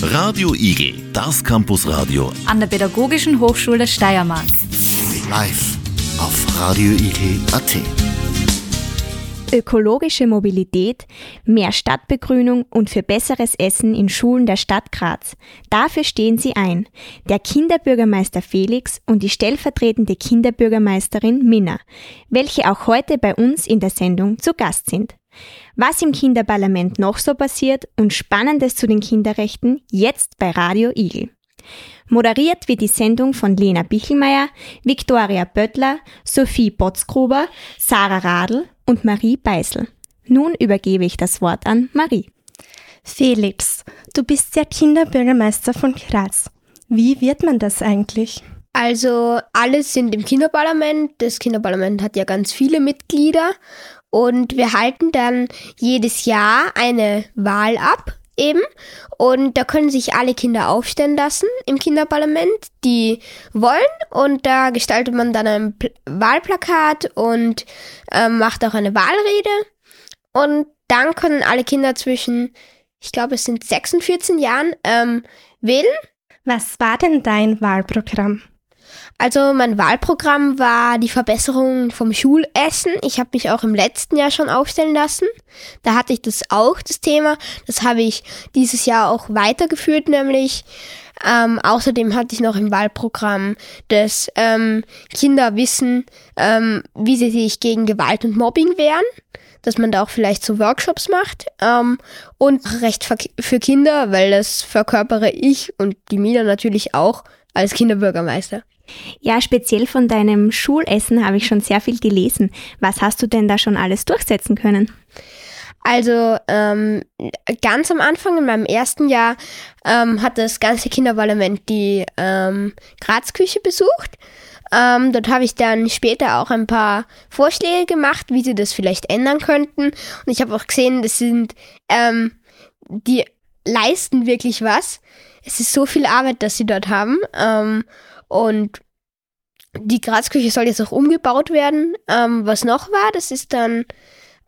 Radio Igel, das Campusradio an der Pädagogischen Hochschule Steiermark. Live auf radioigel.at. Ökologische Mobilität, mehr Stadtbegrünung und für besseres Essen in Schulen der Stadt Graz. Dafür stehen sie ein. Der Kinderbürgermeister Felix und die stellvertretende Kinderbürgermeisterin Minna, welche auch heute bei uns in der Sendung zu Gast sind. Was im Kinderparlament noch so passiert und Spannendes zu den Kinderrechten jetzt bei Radio Igel. Moderiert wird die Sendung von Lena Bichelmeier, Viktoria Böttler, Sophie Botzgruber, Sarah Radl und Marie Beisel. Nun übergebe ich das Wort an Marie. Felix, du bist der Kinderbürgermeister von Graz. Wie wird man das eigentlich? Also alle sind im Kinderparlament. Das Kinderparlament hat ja ganz viele Mitglieder und wir halten dann jedes Jahr eine Wahl ab, eben. Und da können sich alle Kinder aufstellen lassen im Kinderparlament, die wollen. Und da gestaltet man dann ein Pl Wahlplakat und äh, macht auch eine Wahlrede. Und dann können alle Kinder zwischen, ich glaube, es sind 6 und 14 Jahren ähm, wählen. Was war denn dein Wahlprogramm? Also mein Wahlprogramm war die Verbesserung vom Schulessen. Ich habe mich auch im letzten Jahr schon aufstellen lassen. Da hatte ich das auch, das Thema. Das habe ich dieses Jahr auch weitergeführt, nämlich ähm, außerdem hatte ich noch im Wahlprogramm, dass ähm, Kinder wissen, ähm, wie sie sich gegen Gewalt und Mobbing wehren, dass man da auch vielleicht so Workshops macht ähm, und Recht für Kinder, weil das verkörpere ich und die Mina natürlich auch als Kinderbürgermeister. Ja, speziell von deinem Schulessen habe ich schon sehr viel gelesen. Was hast du denn da schon alles durchsetzen können? Also ähm, ganz am Anfang in meinem ersten Jahr ähm, hat das ganze Kinderparlament die ähm, Grazküche besucht. Ähm, dort habe ich dann später auch ein paar Vorschläge gemacht, wie sie das vielleicht ändern könnten. Und ich habe auch gesehen, das sind ähm, die leisten wirklich was. Es ist so viel Arbeit, dass sie dort haben. Ähm, und die Grazküche soll jetzt auch umgebaut werden. Ähm, was noch war, das ist dann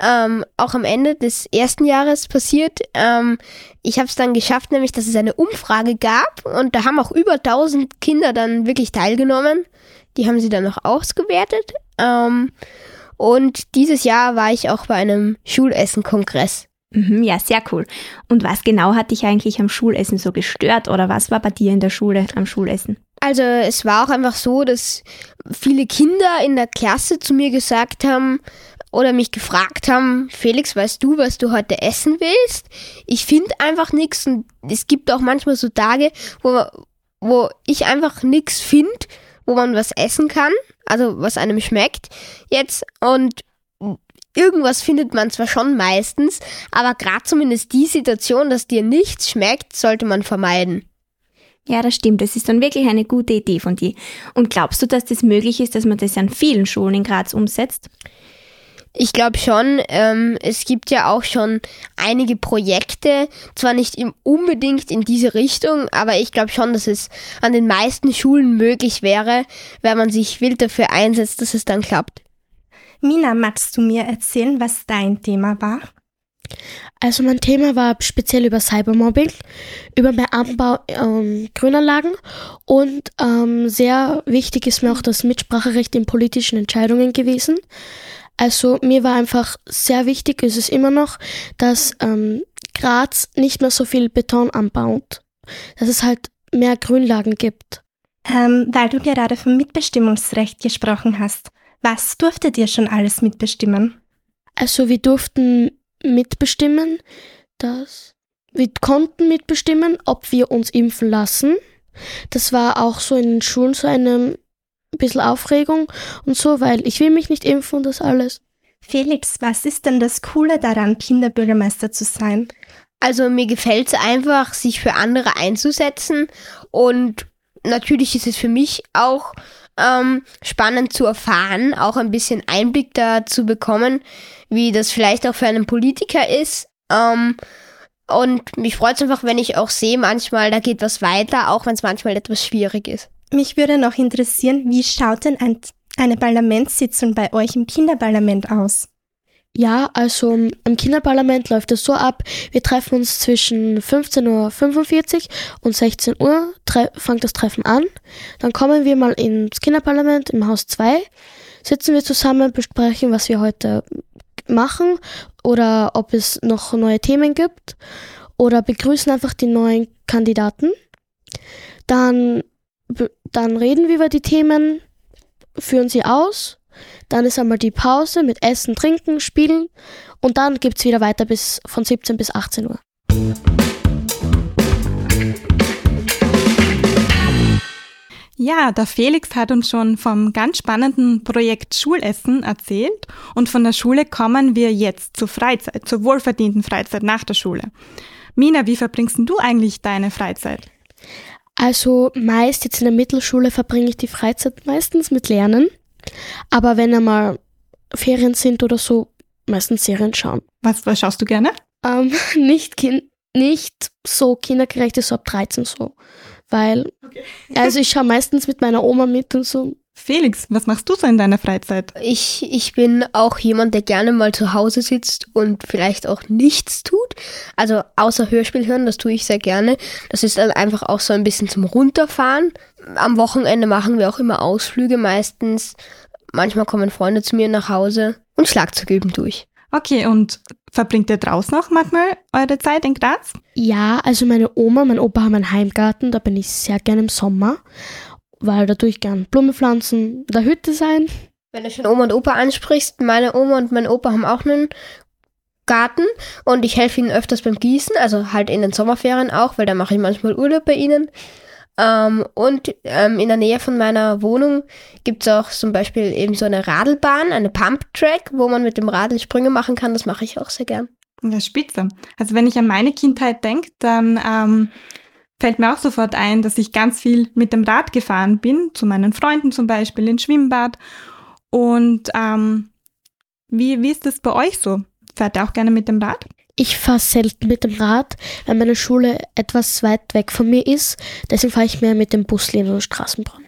ähm, auch am Ende des ersten Jahres passiert. Ähm, ich habe es dann geschafft, nämlich, dass es eine Umfrage gab und da haben auch über 1000 Kinder dann wirklich teilgenommen. Die haben sie dann noch ausgewertet. Ähm, und dieses Jahr war ich auch bei einem Schulessen-Kongress. Mhm, ja, sehr cool. Und was genau hat dich eigentlich am Schulessen so gestört oder was war bei dir in der Schule am Schulessen? Also es war auch einfach so, dass viele Kinder in der Klasse zu mir gesagt haben oder mich gefragt haben, Felix, weißt du, was du heute essen willst? Ich finde einfach nichts und es gibt auch manchmal so Tage, wo, wo ich einfach nichts finde, wo man was essen kann, also was einem schmeckt jetzt und irgendwas findet man zwar schon meistens, aber gerade zumindest die Situation, dass dir nichts schmeckt, sollte man vermeiden. Ja, das stimmt. Das ist dann wirklich eine gute Idee von dir. Und glaubst du, dass das möglich ist, dass man das an vielen Schulen in Graz umsetzt? Ich glaube schon. Ähm, es gibt ja auch schon einige Projekte, zwar nicht im, unbedingt in diese Richtung, aber ich glaube schon, dass es an den meisten Schulen möglich wäre, wenn man sich wild dafür einsetzt, dass es dann klappt. Mina, magst du mir erzählen, was dein Thema war? Also mein Thema war speziell über Cybermobbing, über mehr Anbau ähm, Grünanlagen und ähm, sehr wichtig ist mir auch das Mitspracherecht in politischen Entscheidungen gewesen. Also mir war einfach sehr wichtig, ist es immer noch, dass ähm, Graz nicht mehr so viel Beton anbaut, dass es halt mehr Grünlagen gibt. Ähm, weil du gerade vom Mitbestimmungsrecht gesprochen hast, was durftet ihr schon alles mitbestimmen? Also wir durften mitbestimmen, dass wir konnten mitbestimmen, ob wir uns impfen lassen. Das war auch so in den Schulen so eine bisschen Aufregung und so, weil ich will mich nicht impfen und das alles. Felix, was ist denn das Coole daran, Kinderbürgermeister zu sein? Also mir gefällt es einfach, sich für andere einzusetzen und natürlich ist es für mich auch ähm, spannend zu erfahren, auch ein bisschen Einblick da zu bekommen, wie das vielleicht auch für einen Politiker ist. Ähm, und mich freut es einfach, wenn ich auch sehe, manchmal, da geht was weiter, auch wenn es manchmal etwas schwierig ist. Mich würde noch interessieren, wie schaut denn ein, eine Parlamentssitzung bei euch im Kinderparlament aus? Ja, also im Kinderparlament läuft es so ab, wir treffen uns zwischen 15.45 Uhr und 16 Uhr, fängt das Treffen an. Dann kommen wir mal ins Kinderparlament im Haus 2, sitzen wir zusammen, besprechen, was wir heute machen oder ob es noch neue Themen gibt oder begrüßen einfach die neuen Kandidaten. Dann, dann reden wir über die Themen, führen sie aus dann ist einmal die Pause mit Essen, Trinken, Spielen und dann gibt es wieder weiter bis von 17 bis 18 Uhr. Ja, der Felix hat uns schon vom ganz spannenden Projekt Schulessen erzählt und von der Schule kommen wir jetzt zur Freizeit, zur wohlverdienten Freizeit nach der Schule. Mina, wie verbringst du eigentlich deine Freizeit? Also meist jetzt in der Mittelschule verbringe ich die Freizeit meistens mit Lernen. Aber wenn einmal Ferien sind oder so, meistens Serien schauen. Was, was schaust du gerne? Ähm, nicht, kind, nicht so kindergerecht, so ab 13 so. Weil, okay. also ich schaue meistens mit meiner Oma mit und so. Felix, was machst du so in deiner Freizeit? Ich, ich bin auch jemand, der gerne mal zu Hause sitzt und vielleicht auch nichts tut. Also außer Hörspiel hören, das tue ich sehr gerne. Das ist dann einfach auch so ein bisschen zum Runterfahren. Am Wochenende machen wir auch immer Ausflüge meistens. Manchmal kommen Freunde zu mir nach Hause und Schlagzeug üben durch. Okay, und verbringt ihr draußen auch manchmal eure Zeit in Graz? Ja, also meine Oma, mein Opa haben einen Heimgarten, da bin ich sehr gerne im Sommer weil da tue ich gern Blumen pflanzen, der Hütte sein. Wenn du schon Oma und Opa ansprichst, meine Oma und mein Opa haben auch einen Garten und ich helfe ihnen öfters beim Gießen, also halt in den Sommerferien auch, weil da mache ich manchmal Urlaub bei ihnen. Ähm, und ähm, in der Nähe von meiner Wohnung gibt es auch zum Beispiel eben so eine Radlbahn, eine Pump-Track, wo man mit dem Radl Sprünge machen kann. Das mache ich auch sehr gern. Ja, spitze. Also wenn ich an meine Kindheit denke, dann ähm, fällt mir auch sofort ein, dass ich ganz viel mit dem Rad gefahren bin, zu meinen Freunden zum Beispiel ins Schwimmbad. Und ähm, wie, wie ist das bei euch so? Fährt ihr auch gerne mit dem Rad? Ich fahre selten mit dem Rad, weil meine Schule etwas weit weg von mir ist. Deswegen fahre ich mehr mit dem Buslinien oder Straßenbahn.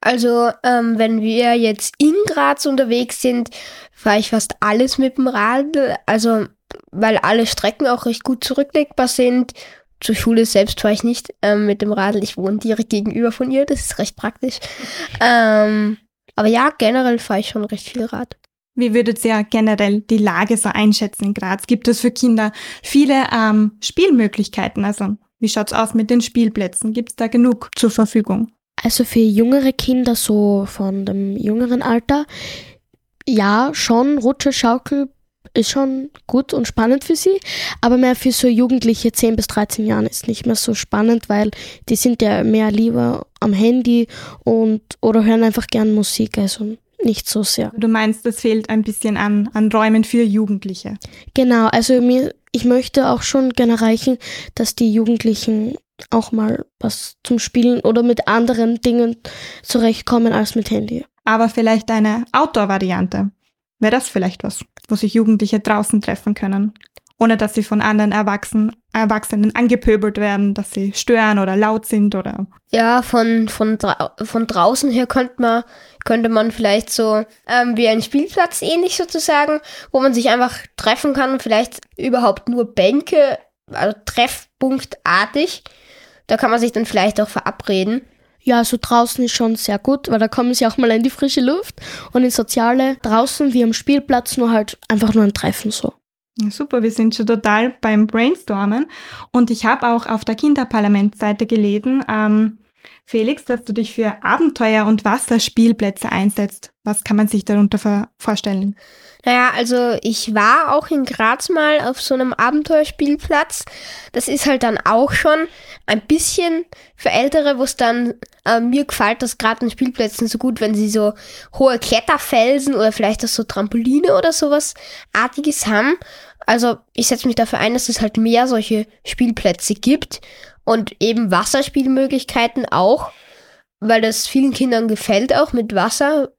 Also, ähm, wenn wir jetzt in Graz unterwegs sind, fahre ich fast alles mit dem Rad. Also, weil alle Strecken auch recht gut zurücklegbar sind zur Schule selbst fahre ich nicht ähm, mit dem Radl. Ich wohne direkt gegenüber von ihr. Das ist recht praktisch. Ähm, aber ja, generell fahre ich schon recht viel Rad. Wie würdet ihr generell die Lage so einschätzen in Graz? Gibt es für Kinder viele ähm, Spielmöglichkeiten? Also wie schaut's aus mit den Spielplätzen? Gibt es da genug zur Verfügung? Also für jüngere Kinder, so von dem jüngeren Alter, ja, schon Rutsche, Schaukel, ist schon gut und spannend für sie, aber mehr für so Jugendliche 10 bis 13 Jahren ist nicht mehr so spannend, weil die sind ja mehr lieber am Handy und oder hören einfach gern Musik, also nicht so sehr. Du meinst, es fehlt ein bisschen an, an Räumen für Jugendliche? Genau, also mir, ich möchte auch schon gerne erreichen, dass die Jugendlichen auch mal was zum Spielen oder mit anderen Dingen zurechtkommen als mit Handy. Aber vielleicht eine Outdoor-Variante. Wäre das vielleicht was, wo sich Jugendliche draußen treffen können, ohne dass sie von anderen Erwachsenen, Erwachsenen angepöbelt werden, dass sie stören oder laut sind oder. Ja, von, von, von draußen her könnte man, könnte man vielleicht so ähm, wie ein Spielplatz ähnlich sozusagen, wo man sich einfach treffen kann und vielleicht überhaupt nur Bänke, also treffpunktartig. Da kann man sich dann vielleicht auch verabreden. Ja, so draußen ist schon sehr gut, weil da kommen sie auch mal in die frische Luft und ins Soziale draußen wie am Spielplatz nur halt einfach nur ein Treffen so. Super, wir sind schon total beim Brainstormen und ich habe auch auf der Kinderparlamentsseite gelesen, ähm, Felix, dass du dich für Abenteuer- und Wasserspielplätze einsetzt. Was kann man sich darunter vorstellen? Naja, also ich war auch in Graz mal auf so einem Abenteuerspielplatz. Das ist halt dann auch schon ein bisschen für Ältere, wo es dann, äh, mir gefällt das gerade an Spielplätzen so gut, wenn sie so hohe Kletterfelsen oder vielleicht auch so Trampoline oder sowas artiges haben. Also ich setze mich dafür ein, dass es halt mehr solche Spielplätze gibt und eben Wasserspielmöglichkeiten auch, weil das vielen Kindern gefällt auch mit Wasser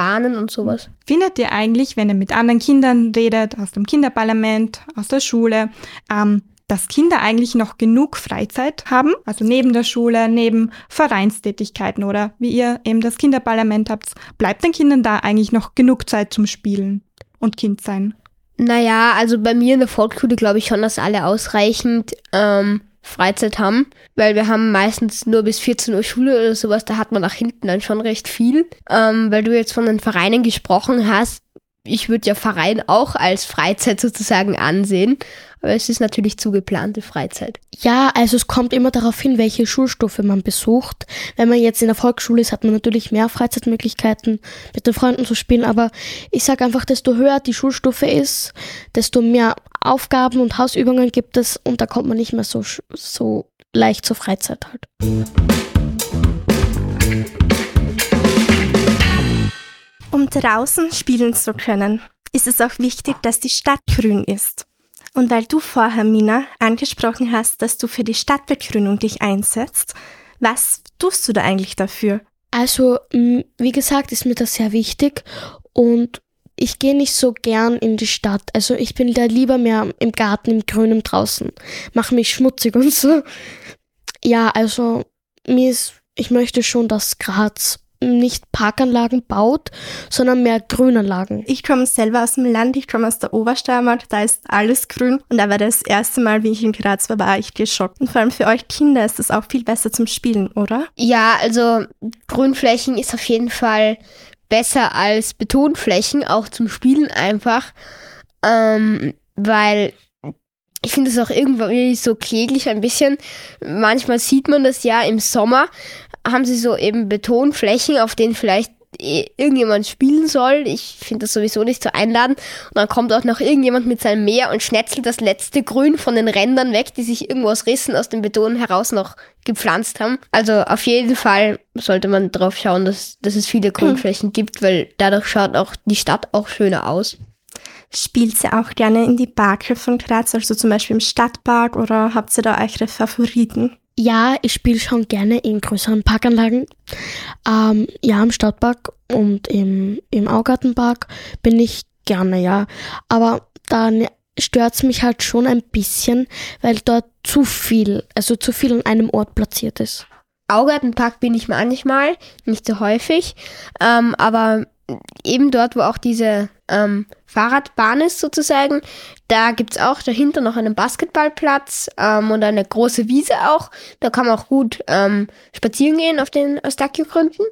Bahnen und sowas. Findet ihr eigentlich, wenn ihr mit anderen Kindern redet, aus dem Kinderparlament, aus der Schule, ähm, dass Kinder eigentlich noch genug Freizeit haben, also neben der Schule, neben Vereinstätigkeiten oder wie ihr eben das Kinderparlament habt, bleibt den Kindern da eigentlich noch genug Zeit zum Spielen? und Kind sein? Naja, also bei mir in der Volksschule glaube ich schon, dass alle ausreichend ähm, Freizeit haben, weil wir haben meistens nur bis 14 Uhr Schule oder sowas, da hat man nach hinten dann schon recht viel. Ähm, weil du jetzt von den Vereinen gesprochen hast, ich würde ja Verein auch als Freizeit sozusagen ansehen, aber es ist natürlich zugeplante Freizeit. Ja, also es kommt immer darauf hin, welche Schulstufe man besucht. Wenn man jetzt in der Volksschule ist, hat man natürlich mehr Freizeitmöglichkeiten, mit den Freunden zu spielen, aber ich sage einfach, desto höher die Schulstufe ist, desto mehr Aufgaben und Hausübungen gibt es und da kommt man nicht mehr so, so leicht zur Freizeit halt. Um draußen spielen zu können, ist es auch wichtig, dass die Stadt grün ist. Und weil du vorher, Mina, angesprochen hast, dass du für die Stadtbegrünung dich einsetzt, was tust du da eigentlich dafür? Also, wie gesagt, ist mir das sehr wichtig und ich gehe nicht so gern in die Stadt. Also ich bin da lieber mehr im Garten, im Grünen draußen. Mach mich schmutzig und so. Ja, also mir ist, ich möchte schon, dass Graz nicht Parkanlagen baut, sondern mehr Grünanlagen. Ich komme selber aus dem Land, ich komme aus der Obersteiermark, da ist alles grün und da war das erste Mal, wie ich in Graz war, war ich geschockt. Und vor allem für euch Kinder ist das auch viel besser zum Spielen, oder? Ja, also Grünflächen ist auf jeden Fall besser als Betonflächen, auch zum Spielen einfach, ähm, weil ich finde es auch irgendwie so kläglich ein bisschen. Manchmal sieht man das ja im Sommer, haben sie so eben Betonflächen, auf denen vielleicht irgendjemand spielen soll. Ich finde das sowieso nicht so einladend. Und dann kommt auch noch irgendjemand mit seinem Meer und schnetzelt das letzte Grün von den Rändern weg, die sich irgendwo aus Rissen aus dem Beton heraus noch gepflanzt haben. Also auf jeden Fall sollte man darauf schauen, dass, dass es viele Grünflächen gibt, weil dadurch schaut auch die Stadt auch schöner aus. Spielt ihr auch gerne in die Parke von Graz, also zum Beispiel im Stadtpark oder habt ihr da eure Favoriten? Ja, ich spiele schon gerne in größeren Parkanlagen. Ähm, ja, im Stadtpark und im, im Augartenpark bin ich gerne, ja. Aber da stört es mich halt schon ein bisschen, weil dort zu viel, also zu viel an einem Ort platziert ist. Augartenpark bin ich manchmal, nicht so häufig, ähm, aber eben dort, wo auch diese ähm, Fahrradbahn ist sozusagen, da gibt es auch dahinter noch einen Basketballplatz ähm, und eine große Wiese auch. Da kann man auch gut ähm, spazieren gehen auf den Eustachio-Gründen.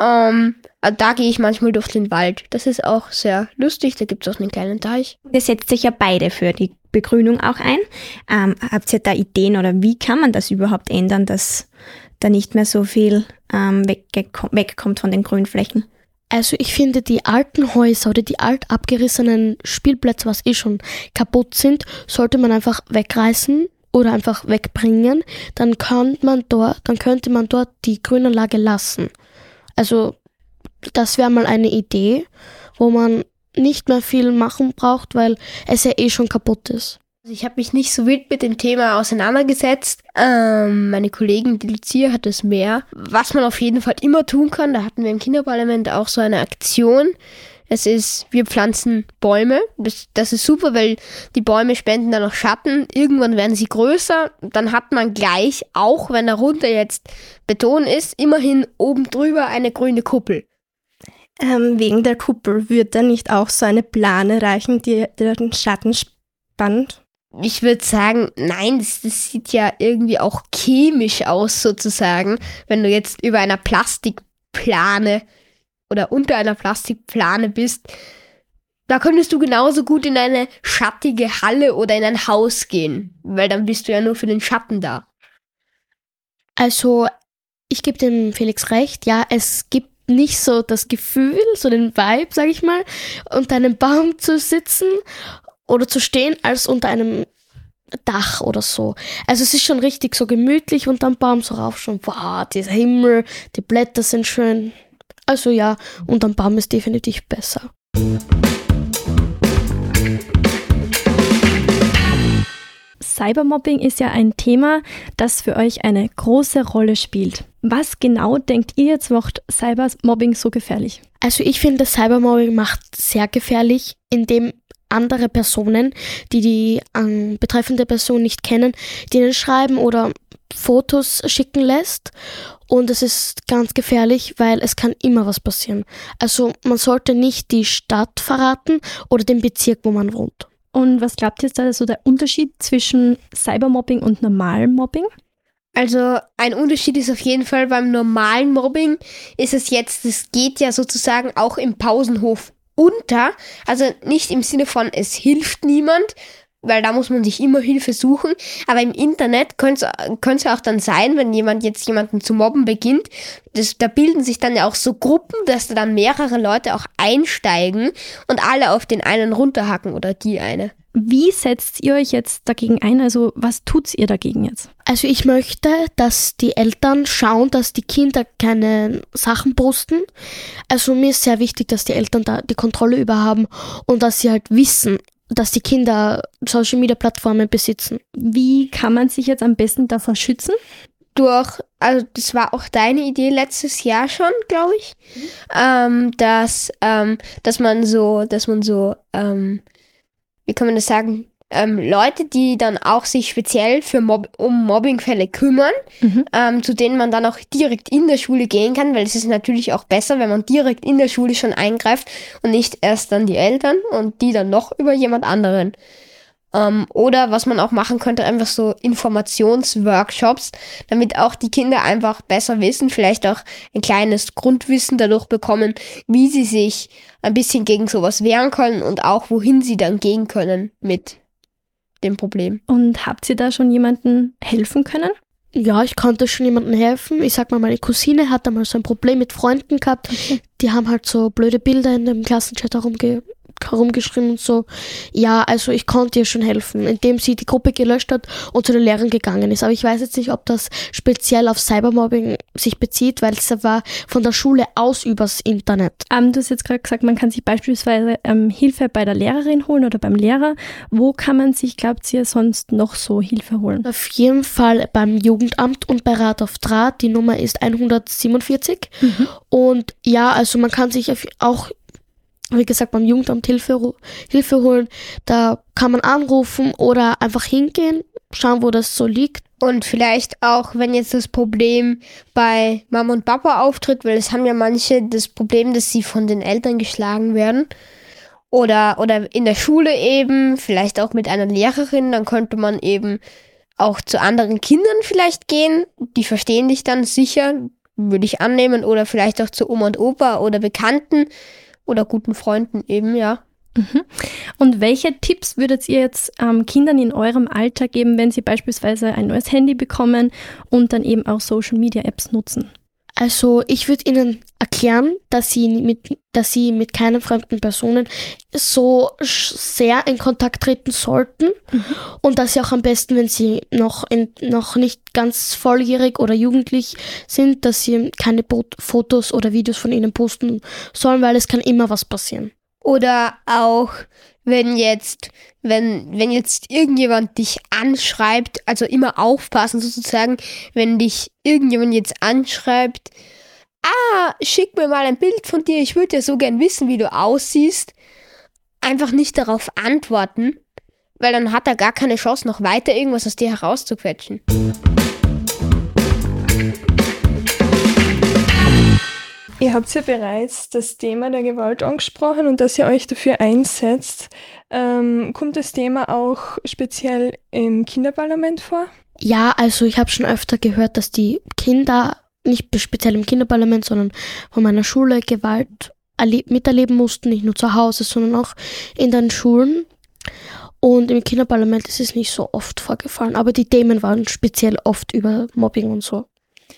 Ähm, da gehe ich manchmal durch den Wald. Das ist auch sehr lustig. Da gibt es auch einen kleinen Teich. Ihr setzt sich ja beide für die Begrünung auch ein. Ähm, habt ihr da Ideen oder wie kann man das überhaupt ändern, dass da nicht mehr so viel ähm, wegkommt von den Grünflächen? Also ich finde, die alten Häuser oder die alt abgerissenen Spielplätze, was eh schon kaputt sind, sollte man einfach wegreißen oder einfach wegbringen. Dann kann man dort, dann könnte man dort die Grünanlage lassen. Also das wäre mal eine Idee, wo man nicht mehr viel machen braucht, weil es ja eh schon kaputt ist. Also ich habe mich nicht so wild mit dem Thema auseinandergesetzt. Ähm, meine Kollegin, die Lucia, hat es mehr. Was man auf jeden Fall immer tun kann, da hatten wir im Kinderparlament auch so eine Aktion. Es ist, wir pflanzen Bäume. Das, das ist super, weil die Bäume spenden dann noch Schatten. Irgendwann werden sie größer. Dann hat man gleich, auch wenn darunter jetzt Beton ist, immerhin oben drüber eine grüne Kuppel. Ähm, wegen der Kuppel wird dann nicht auch so eine Plane reichen, die den Schatten spannt? Ich würde sagen, nein, das, das, sieht ja irgendwie auch chemisch aus sozusagen, wenn du jetzt über einer Plastikplane oder unter einer Plastikplane bist. Da könntest du genauso gut in eine schattige Halle oder in ein Haus gehen, weil dann bist du ja nur für den Schatten da. Also, ich gebe dem Felix recht, ja, es gibt nicht so das Gefühl, so den Vibe, sag ich mal, unter einem Baum zu sitzen oder zu stehen als unter einem Dach oder so. Also es ist schon richtig so gemütlich und am Baum so rauf schon, wow, dieser Himmel, die Blätter sind schön. Also ja, und am Baum ist definitiv besser. Cybermobbing ist ja ein Thema, das für euch eine große Rolle spielt. Was genau denkt ihr jetzt macht Cybermobbing so gefährlich? Also ich finde, Cybermobbing macht sehr gefährlich, indem andere Personen, die die ähm, betreffende Person nicht kennen, denen schreiben oder Fotos schicken lässt. Und es ist ganz gefährlich, weil es kann immer was passieren. Also man sollte nicht die Stadt verraten oder den Bezirk, wo man wohnt. Und was glaubt ihr, ist da so der Unterschied zwischen Cybermobbing und normalem Mobbing? Also ein Unterschied ist auf jeden Fall beim normalen Mobbing ist es jetzt, es geht ja sozusagen auch im Pausenhof unter. Also nicht im Sinne von, es hilft niemand, weil da muss man sich immer Hilfe suchen. Aber im Internet könnte es ja auch dann sein, wenn jemand jetzt jemanden zu mobben beginnt, das, da bilden sich dann ja auch so Gruppen, dass da dann mehrere Leute auch einsteigen und alle auf den einen runterhacken oder die eine. Wie setzt ihr euch jetzt dagegen ein? Also was tut ihr dagegen jetzt? Also ich möchte, dass die Eltern schauen, dass die Kinder keine Sachen posten. Also mir ist sehr wichtig, dass die Eltern da die Kontrolle über haben und dass sie halt wissen, dass die Kinder Social Media Plattformen besitzen. Wie kann man sich jetzt am besten davor schützen? Durch, also das war auch deine Idee letztes Jahr schon, glaube ich, mhm. ähm, dass, ähm, dass man so, dass man so, ähm, wie kann man das sagen, ähm, Leute, die dann auch sich speziell für Mob um Mobbingfälle kümmern, mhm. ähm, zu denen man dann auch direkt in der Schule gehen kann, weil es ist natürlich auch besser, wenn man direkt in der Schule schon eingreift und nicht erst dann die Eltern und die dann noch über jemand anderen. Ähm, oder was man auch machen könnte, einfach so Informationsworkshops, damit auch die Kinder einfach besser wissen, vielleicht auch ein kleines Grundwissen dadurch bekommen, wie sie sich ein bisschen gegen sowas wehren können und auch wohin sie dann gehen können mit dem Problem. Und habt ihr da schon jemanden helfen können? Ja, ich konnte schon jemandem helfen. Ich sag mal, meine Cousine hat einmal so ein Problem mit Freunden gehabt. Die haben halt so blöde Bilder in dem Klassenchat herumge herumgeschrieben und so. Ja, also ich konnte ihr schon helfen, indem sie die Gruppe gelöscht hat und zu den Lehrern gegangen ist. Aber ich weiß jetzt nicht, ob das speziell auf Cybermobbing sich bezieht, weil es war von der Schule aus übers Internet. Ähm, du hast jetzt gerade gesagt, man kann sich beispielsweise ähm, Hilfe bei der Lehrerin holen oder beim Lehrer. Wo kann man sich, glaubt ihr, sonst noch so Hilfe holen? Auf jeden Fall beim Jugendamt und bei Rat auf Draht. Die Nummer ist 147. Mhm. Und ja, also man kann sich auch wie gesagt, beim Jugendamt Hilfe, Hilfe holen. Da kann man anrufen oder einfach hingehen, schauen, wo das so liegt. Und vielleicht auch, wenn jetzt das Problem bei Mama und Papa auftritt, weil es haben ja manche das Problem, dass sie von den Eltern geschlagen werden. Oder, oder in der Schule eben, vielleicht auch mit einer Lehrerin, dann könnte man eben auch zu anderen Kindern vielleicht gehen. Die verstehen dich dann sicher, würde ich annehmen. Oder vielleicht auch zu Oma und Opa oder Bekannten oder guten Freunden eben, ja. Mhm. Und welche Tipps würdet ihr jetzt ähm, Kindern in eurem Alter geben, wenn sie beispielsweise ein neues Handy bekommen und dann eben auch Social Media Apps nutzen? Also ich würde ihnen erklären, dass sie mit, dass sie mit keinen fremden Personen so sehr in Kontakt treten sollten mhm. und dass sie auch am besten, wenn sie noch, in, noch nicht ganz volljährig oder jugendlich sind, dass sie keine Fotos oder Videos von ihnen posten sollen, weil es kann immer was passieren. Oder auch wenn jetzt, wenn, wenn jetzt irgendjemand dich anschreibt, also immer aufpassen sozusagen, wenn dich irgendjemand jetzt anschreibt, ah, schick mir mal ein Bild von dir, ich würde ja so gern wissen, wie du aussiehst, einfach nicht darauf antworten, weil dann hat er gar keine Chance, noch weiter irgendwas aus dir herauszuquetschen. Ihr habt ja bereits das Thema der Gewalt angesprochen und dass ihr euch dafür einsetzt. Ähm, kommt das Thema auch speziell im Kinderparlament vor? Ja, also ich habe schon öfter gehört, dass die Kinder, nicht speziell im Kinderparlament, sondern von meiner Schule Gewalt miterleben mussten, nicht nur zu Hause, sondern auch in den Schulen. Und im Kinderparlament ist es nicht so oft vorgefallen, aber die Themen waren speziell oft über Mobbing und so.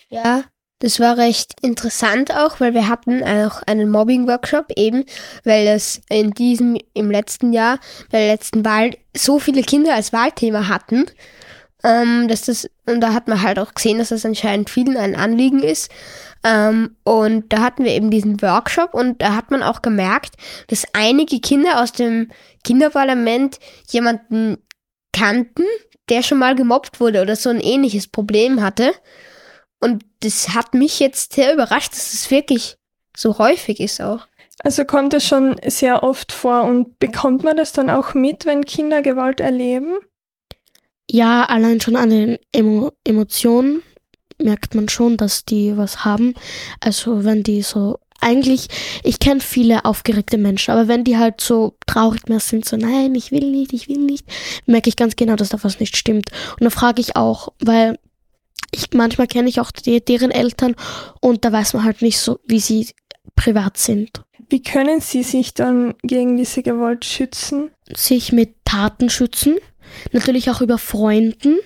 Ja, das war recht interessant auch, weil wir hatten auch einen Mobbing-Workshop eben, weil es in diesem, im letzten Jahr, bei der letzten Wahl so viele Kinder als Wahlthema hatten, ähm, dass das, und da hat man halt auch gesehen, dass das anscheinend vielen ein Anliegen ist. Ähm, und da hatten wir eben diesen Workshop und da hat man auch gemerkt, dass einige Kinder aus dem Kinderparlament jemanden kannten, der schon mal gemobbt wurde oder so ein ähnliches Problem hatte. Und das hat mich jetzt sehr überrascht, dass es wirklich so häufig ist auch. Also kommt es schon sehr oft vor und bekommt man das dann auch mit, wenn Kinder Gewalt erleben? Ja, allein schon an den Emo Emotionen merkt man schon, dass die was haben. Also wenn die so eigentlich, ich kenne viele aufgeregte Menschen, aber wenn die halt so traurig mehr sind, so nein, ich will nicht, ich will nicht, merke ich ganz genau, dass da was nicht stimmt. Und da frage ich auch, weil ich manchmal kenne ich auch die, deren Eltern und da weiß man halt nicht so, wie sie privat sind. Wie können Sie sich dann gegen diese Gewalt schützen? Sich mit Taten schützen, natürlich auch über Freunden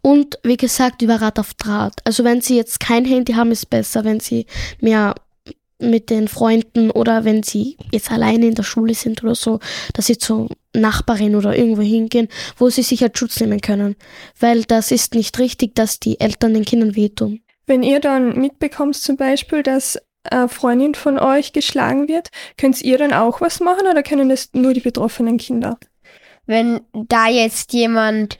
und wie gesagt über Rad auf Draht. Also wenn Sie jetzt kein Handy haben, ist besser, wenn Sie mehr mit den Freunden oder wenn sie jetzt alleine in der Schule sind oder so, dass sie zur Nachbarin oder irgendwo hingehen, wo sie sich halt Schutz nehmen können. Weil das ist nicht richtig, dass die Eltern den Kindern wehtun. Wenn ihr dann mitbekommt zum Beispiel, dass eine Freundin von euch geschlagen wird, könnt ihr dann auch was machen oder können das nur die betroffenen Kinder? Wenn da jetzt jemand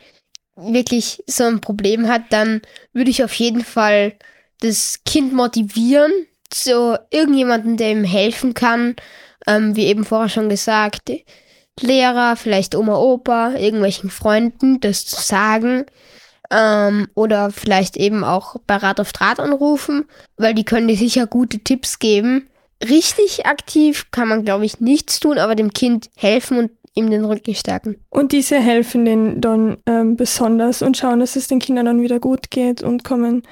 wirklich so ein Problem hat, dann würde ich auf jeden Fall das Kind motivieren, so irgendjemanden, der ihm helfen kann, ähm, wie eben vorher schon gesagt, Lehrer, vielleicht Oma, Opa, irgendwelchen Freunden, das zu sagen. Ähm, oder vielleicht eben auch bei Rat auf Draht anrufen, weil die können dir sicher gute Tipps geben. Richtig aktiv kann man, glaube ich, nichts tun, aber dem Kind helfen und ihm den Rücken stärken. Und diese helfen denen dann ähm, besonders und schauen, dass es den Kindern dann wieder gut geht und kommen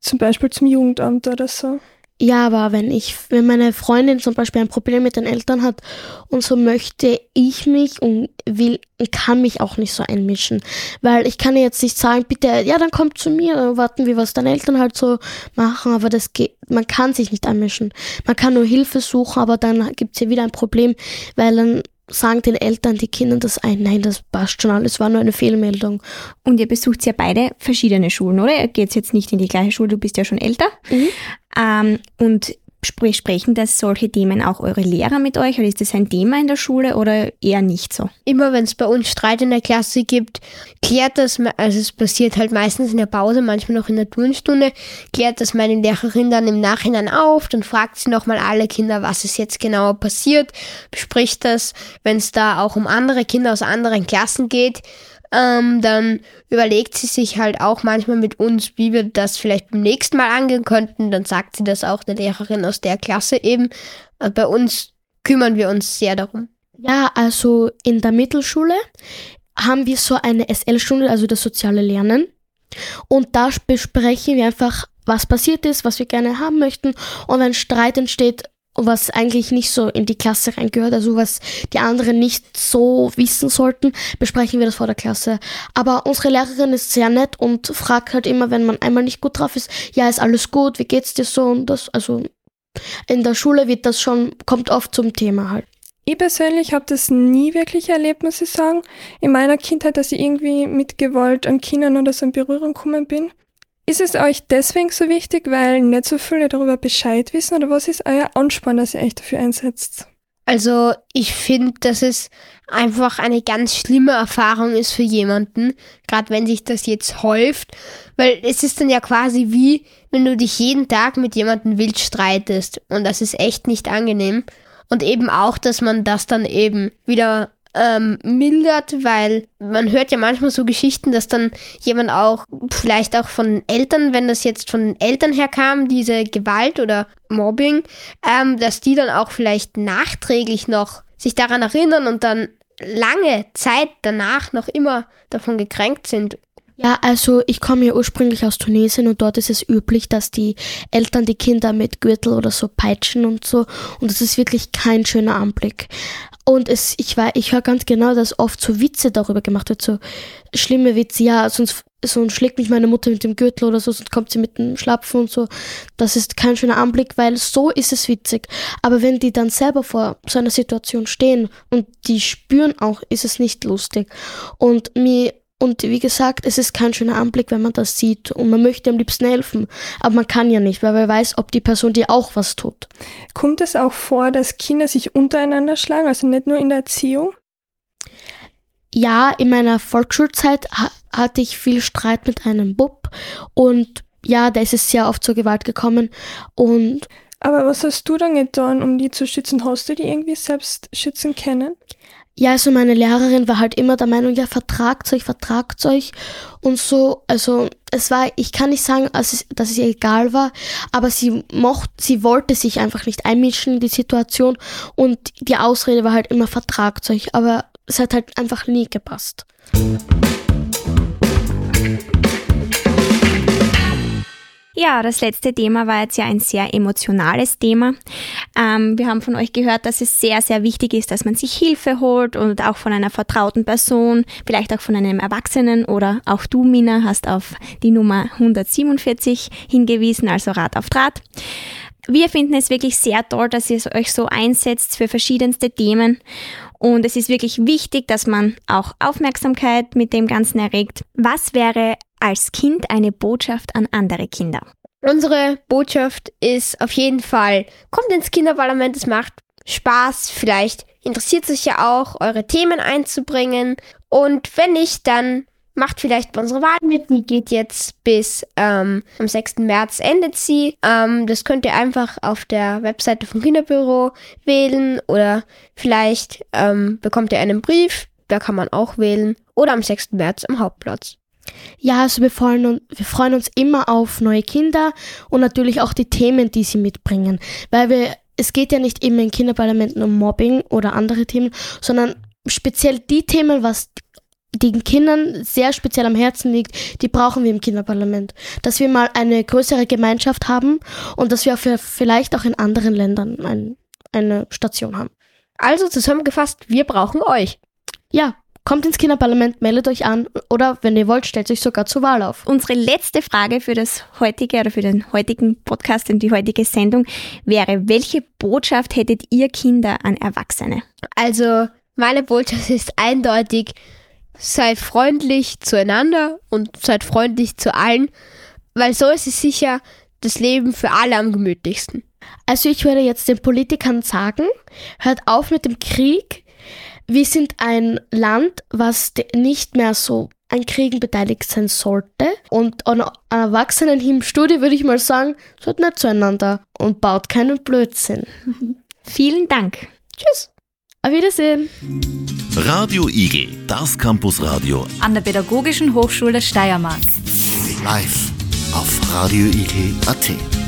zum Beispiel zum Jugendamt oder so. Ja, aber wenn ich, wenn meine Freundin zum Beispiel ein Problem mit den Eltern hat und so möchte ich mich und will, kann mich auch nicht so einmischen. Weil ich kann jetzt nicht sagen, bitte, ja, dann kommt zu mir, dann warten wir, was deine Eltern halt so machen, aber das geht, man kann sich nicht einmischen. Man kann nur Hilfe suchen, aber dann gibt's hier wieder ein Problem, weil dann sagen den Eltern die Kinder das ein, nein, das passt schon alles, war nur eine Fehlmeldung. Und ihr besucht ja beide verschiedene Schulen, oder? Ihr geht jetzt nicht in die gleiche Schule, du bist ja schon älter. Mhm. Ähm, und sprechen das solche Themen auch eure Lehrer mit euch oder ist das ein Thema in der Schule oder eher nicht so? Immer wenn es bei uns Streit in der Klasse gibt, klärt das, also es passiert halt meistens in der Pause, manchmal noch in der Turnstunde, klärt das meine Lehrerin dann im Nachhinein auf, dann fragt sie nochmal alle Kinder, was ist jetzt genauer passiert, bespricht das, wenn es da auch um andere Kinder aus anderen Klassen geht, ähm, dann überlegt sie sich halt auch manchmal mit uns, wie wir das vielleicht beim nächsten Mal angehen könnten. Dann sagt sie das auch der Lehrerin aus der Klasse eben. Also bei uns kümmern wir uns sehr darum. Ja, also in der Mittelschule haben wir so eine SL-Stunde, also das soziale Lernen. Und da besprechen wir einfach, was passiert ist, was wir gerne haben möchten. Und wenn Streit entsteht, was eigentlich nicht so in die Klasse reingehört, also was die anderen nicht so wissen sollten, besprechen wir das vor der Klasse. Aber unsere Lehrerin ist sehr nett und fragt halt immer, wenn man einmal nicht gut drauf ist, ja, ist alles gut, wie geht's dir so und das, also in der Schule wird das schon, kommt oft zum Thema halt. Ich persönlich habe das nie wirklich erlebt, muss ich sagen. In meiner Kindheit, dass ich irgendwie mit Gewalt an Kindern oder so in Berührung gekommen bin. Ist es euch deswegen so wichtig, weil nicht so viele darüber Bescheid wissen oder was ist euer Ansporn, dass ihr euch dafür einsetzt? Also ich finde, dass es einfach eine ganz schlimme Erfahrung ist für jemanden, gerade wenn sich das jetzt häuft, weil es ist dann ja quasi wie, wenn du dich jeden Tag mit jemandem wild streitest und das ist echt nicht angenehm. Und eben auch, dass man das dann eben wieder ähm, mildert, weil man hört ja manchmal so Geschichten, dass dann jemand auch, vielleicht auch von Eltern, wenn das jetzt von Eltern herkam, diese Gewalt oder Mobbing, ähm, dass die dann auch vielleicht nachträglich noch sich daran erinnern und dann lange Zeit danach noch immer davon gekränkt sind. Ja, also ich komme ja ursprünglich aus Tunesien und dort ist es üblich, dass die Eltern die Kinder mit Gürtel oder so peitschen und so. Und das ist wirklich kein schöner Anblick. Und es, ich war, ich höre ganz genau, dass oft so Witze darüber gemacht wird, so schlimme Witze, ja, sonst, sonst schlägt mich meine Mutter mit dem Gürtel oder so, sonst kommt sie mit dem Schlapfen und so. Das ist kein schöner Anblick, weil so ist es witzig. Aber wenn die dann selber vor so einer Situation stehen und die spüren auch, ist es nicht lustig. Und mir und wie gesagt, es ist kein schöner Anblick, wenn man das sieht. Und man möchte am liebsten helfen. Aber man kann ja nicht, weil man weiß, ob die Person dir auch was tut. Kommt es auch vor, dass Kinder sich untereinander schlagen, also nicht nur in der Erziehung? Ja, in meiner Volksschulzeit ha hatte ich viel Streit mit einem Bub. Und ja, da ist es sehr oft zur Gewalt gekommen. Und Aber was hast du dann getan, um die zu schützen? Hast du die irgendwie selbst schützen können? Ja, also meine Lehrerin war halt immer der Meinung, ja, vertragt euch, vertragt euch und so. Also es war, ich kann nicht sagen, dass es, dass es ihr egal war, aber sie mocht, sie wollte sich einfach nicht einmischen in die Situation und die Ausrede war halt immer vertragt euch, aber es hat halt einfach nie gepasst. Ja, das letzte Thema war jetzt ja ein sehr emotionales Thema. Ähm, wir haben von euch gehört, dass es sehr, sehr wichtig ist, dass man sich Hilfe holt und auch von einer vertrauten Person, vielleicht auch von einem Erwachsenen oder auch du, Mina, hast auf die Nummer 147 hingewiesen, also Rat auf Draht. Wir finden es wirklich sehr toll, dass ihr euch so einsetzt für verschiedenste Themen. Und es ist wirklich wichtig, dass man auch Aufmerksamkeit mit dem Ganzen erregt. Was wäre als Kind eine Botschaft an andere Kinder? Unsere Botschaft ist auf jeden Fall, kommt ins Kinderparlament, es macht Spaß, vielleicht interessiert sich ja auch, eure Themen einzubringen. Und wenn nicht, dann macht vielleicht bei unserer Wahl mit. Die geht jetzt bis ähm, am 6. März endet sie. Ähm, das könnt ihr einfach auf der Webseite vom Kinderbüro wählen oder vielleicht ähm, bekommt ihr einen Brief, da kann man auch wählen. Oder am 6. März am Hauptplatz. Ja, also wir freuen, uns, wir freuen uns immer auf neue Kinder und natürlich auch die Themen, die sie mitbringen. Weil wir, es geht ja nicht immer in Kinderparlamenten um Mobbing oder andere Themen, sondern speziell die Themen, was den Kindern sehr speziell am Herzen liegt, die brauchen wir im Kinderparlament. Dass wir mal eine größere Gemeinschaft haben und dass wir für vielleicht auch in anderen Ländern ein, eine Station haben. Also zusammengefasst, wir brauchen euch. Ja, Kommt ins Kinderparlament, meldet euch an oder wenn ihr wollt, stellt euch sogar zur Wahl auf. Unsere letzte Frage für das heutige oder für den heutigen Podcast und die heutige Sendung wäre, welche Botschaft hättet ihr Kinder an Erwachsene? Also, meine Botschaft ist eindeutig, seid freundlich zueinander und seid freundlich zu allen, weil so ist es sicher das Leben für alle am gemütlichsten. Also ich würde jetzt den Politikern sagen, hört auf mit dem Krieg, wir sind ein Land, was nicht mehr so an Kriegen beteiligt sein sollte. Und an Erwachsenen im Studio würde ich mal sagen, seid nicht zueinander und baut keinen Blödsinn. Vielen Dank. Tschüss. Auf Wiedersehen. Radio Igel, das Campusradio an der Pädagogischen Hochschule Steiermark. Live auf radioigel.at.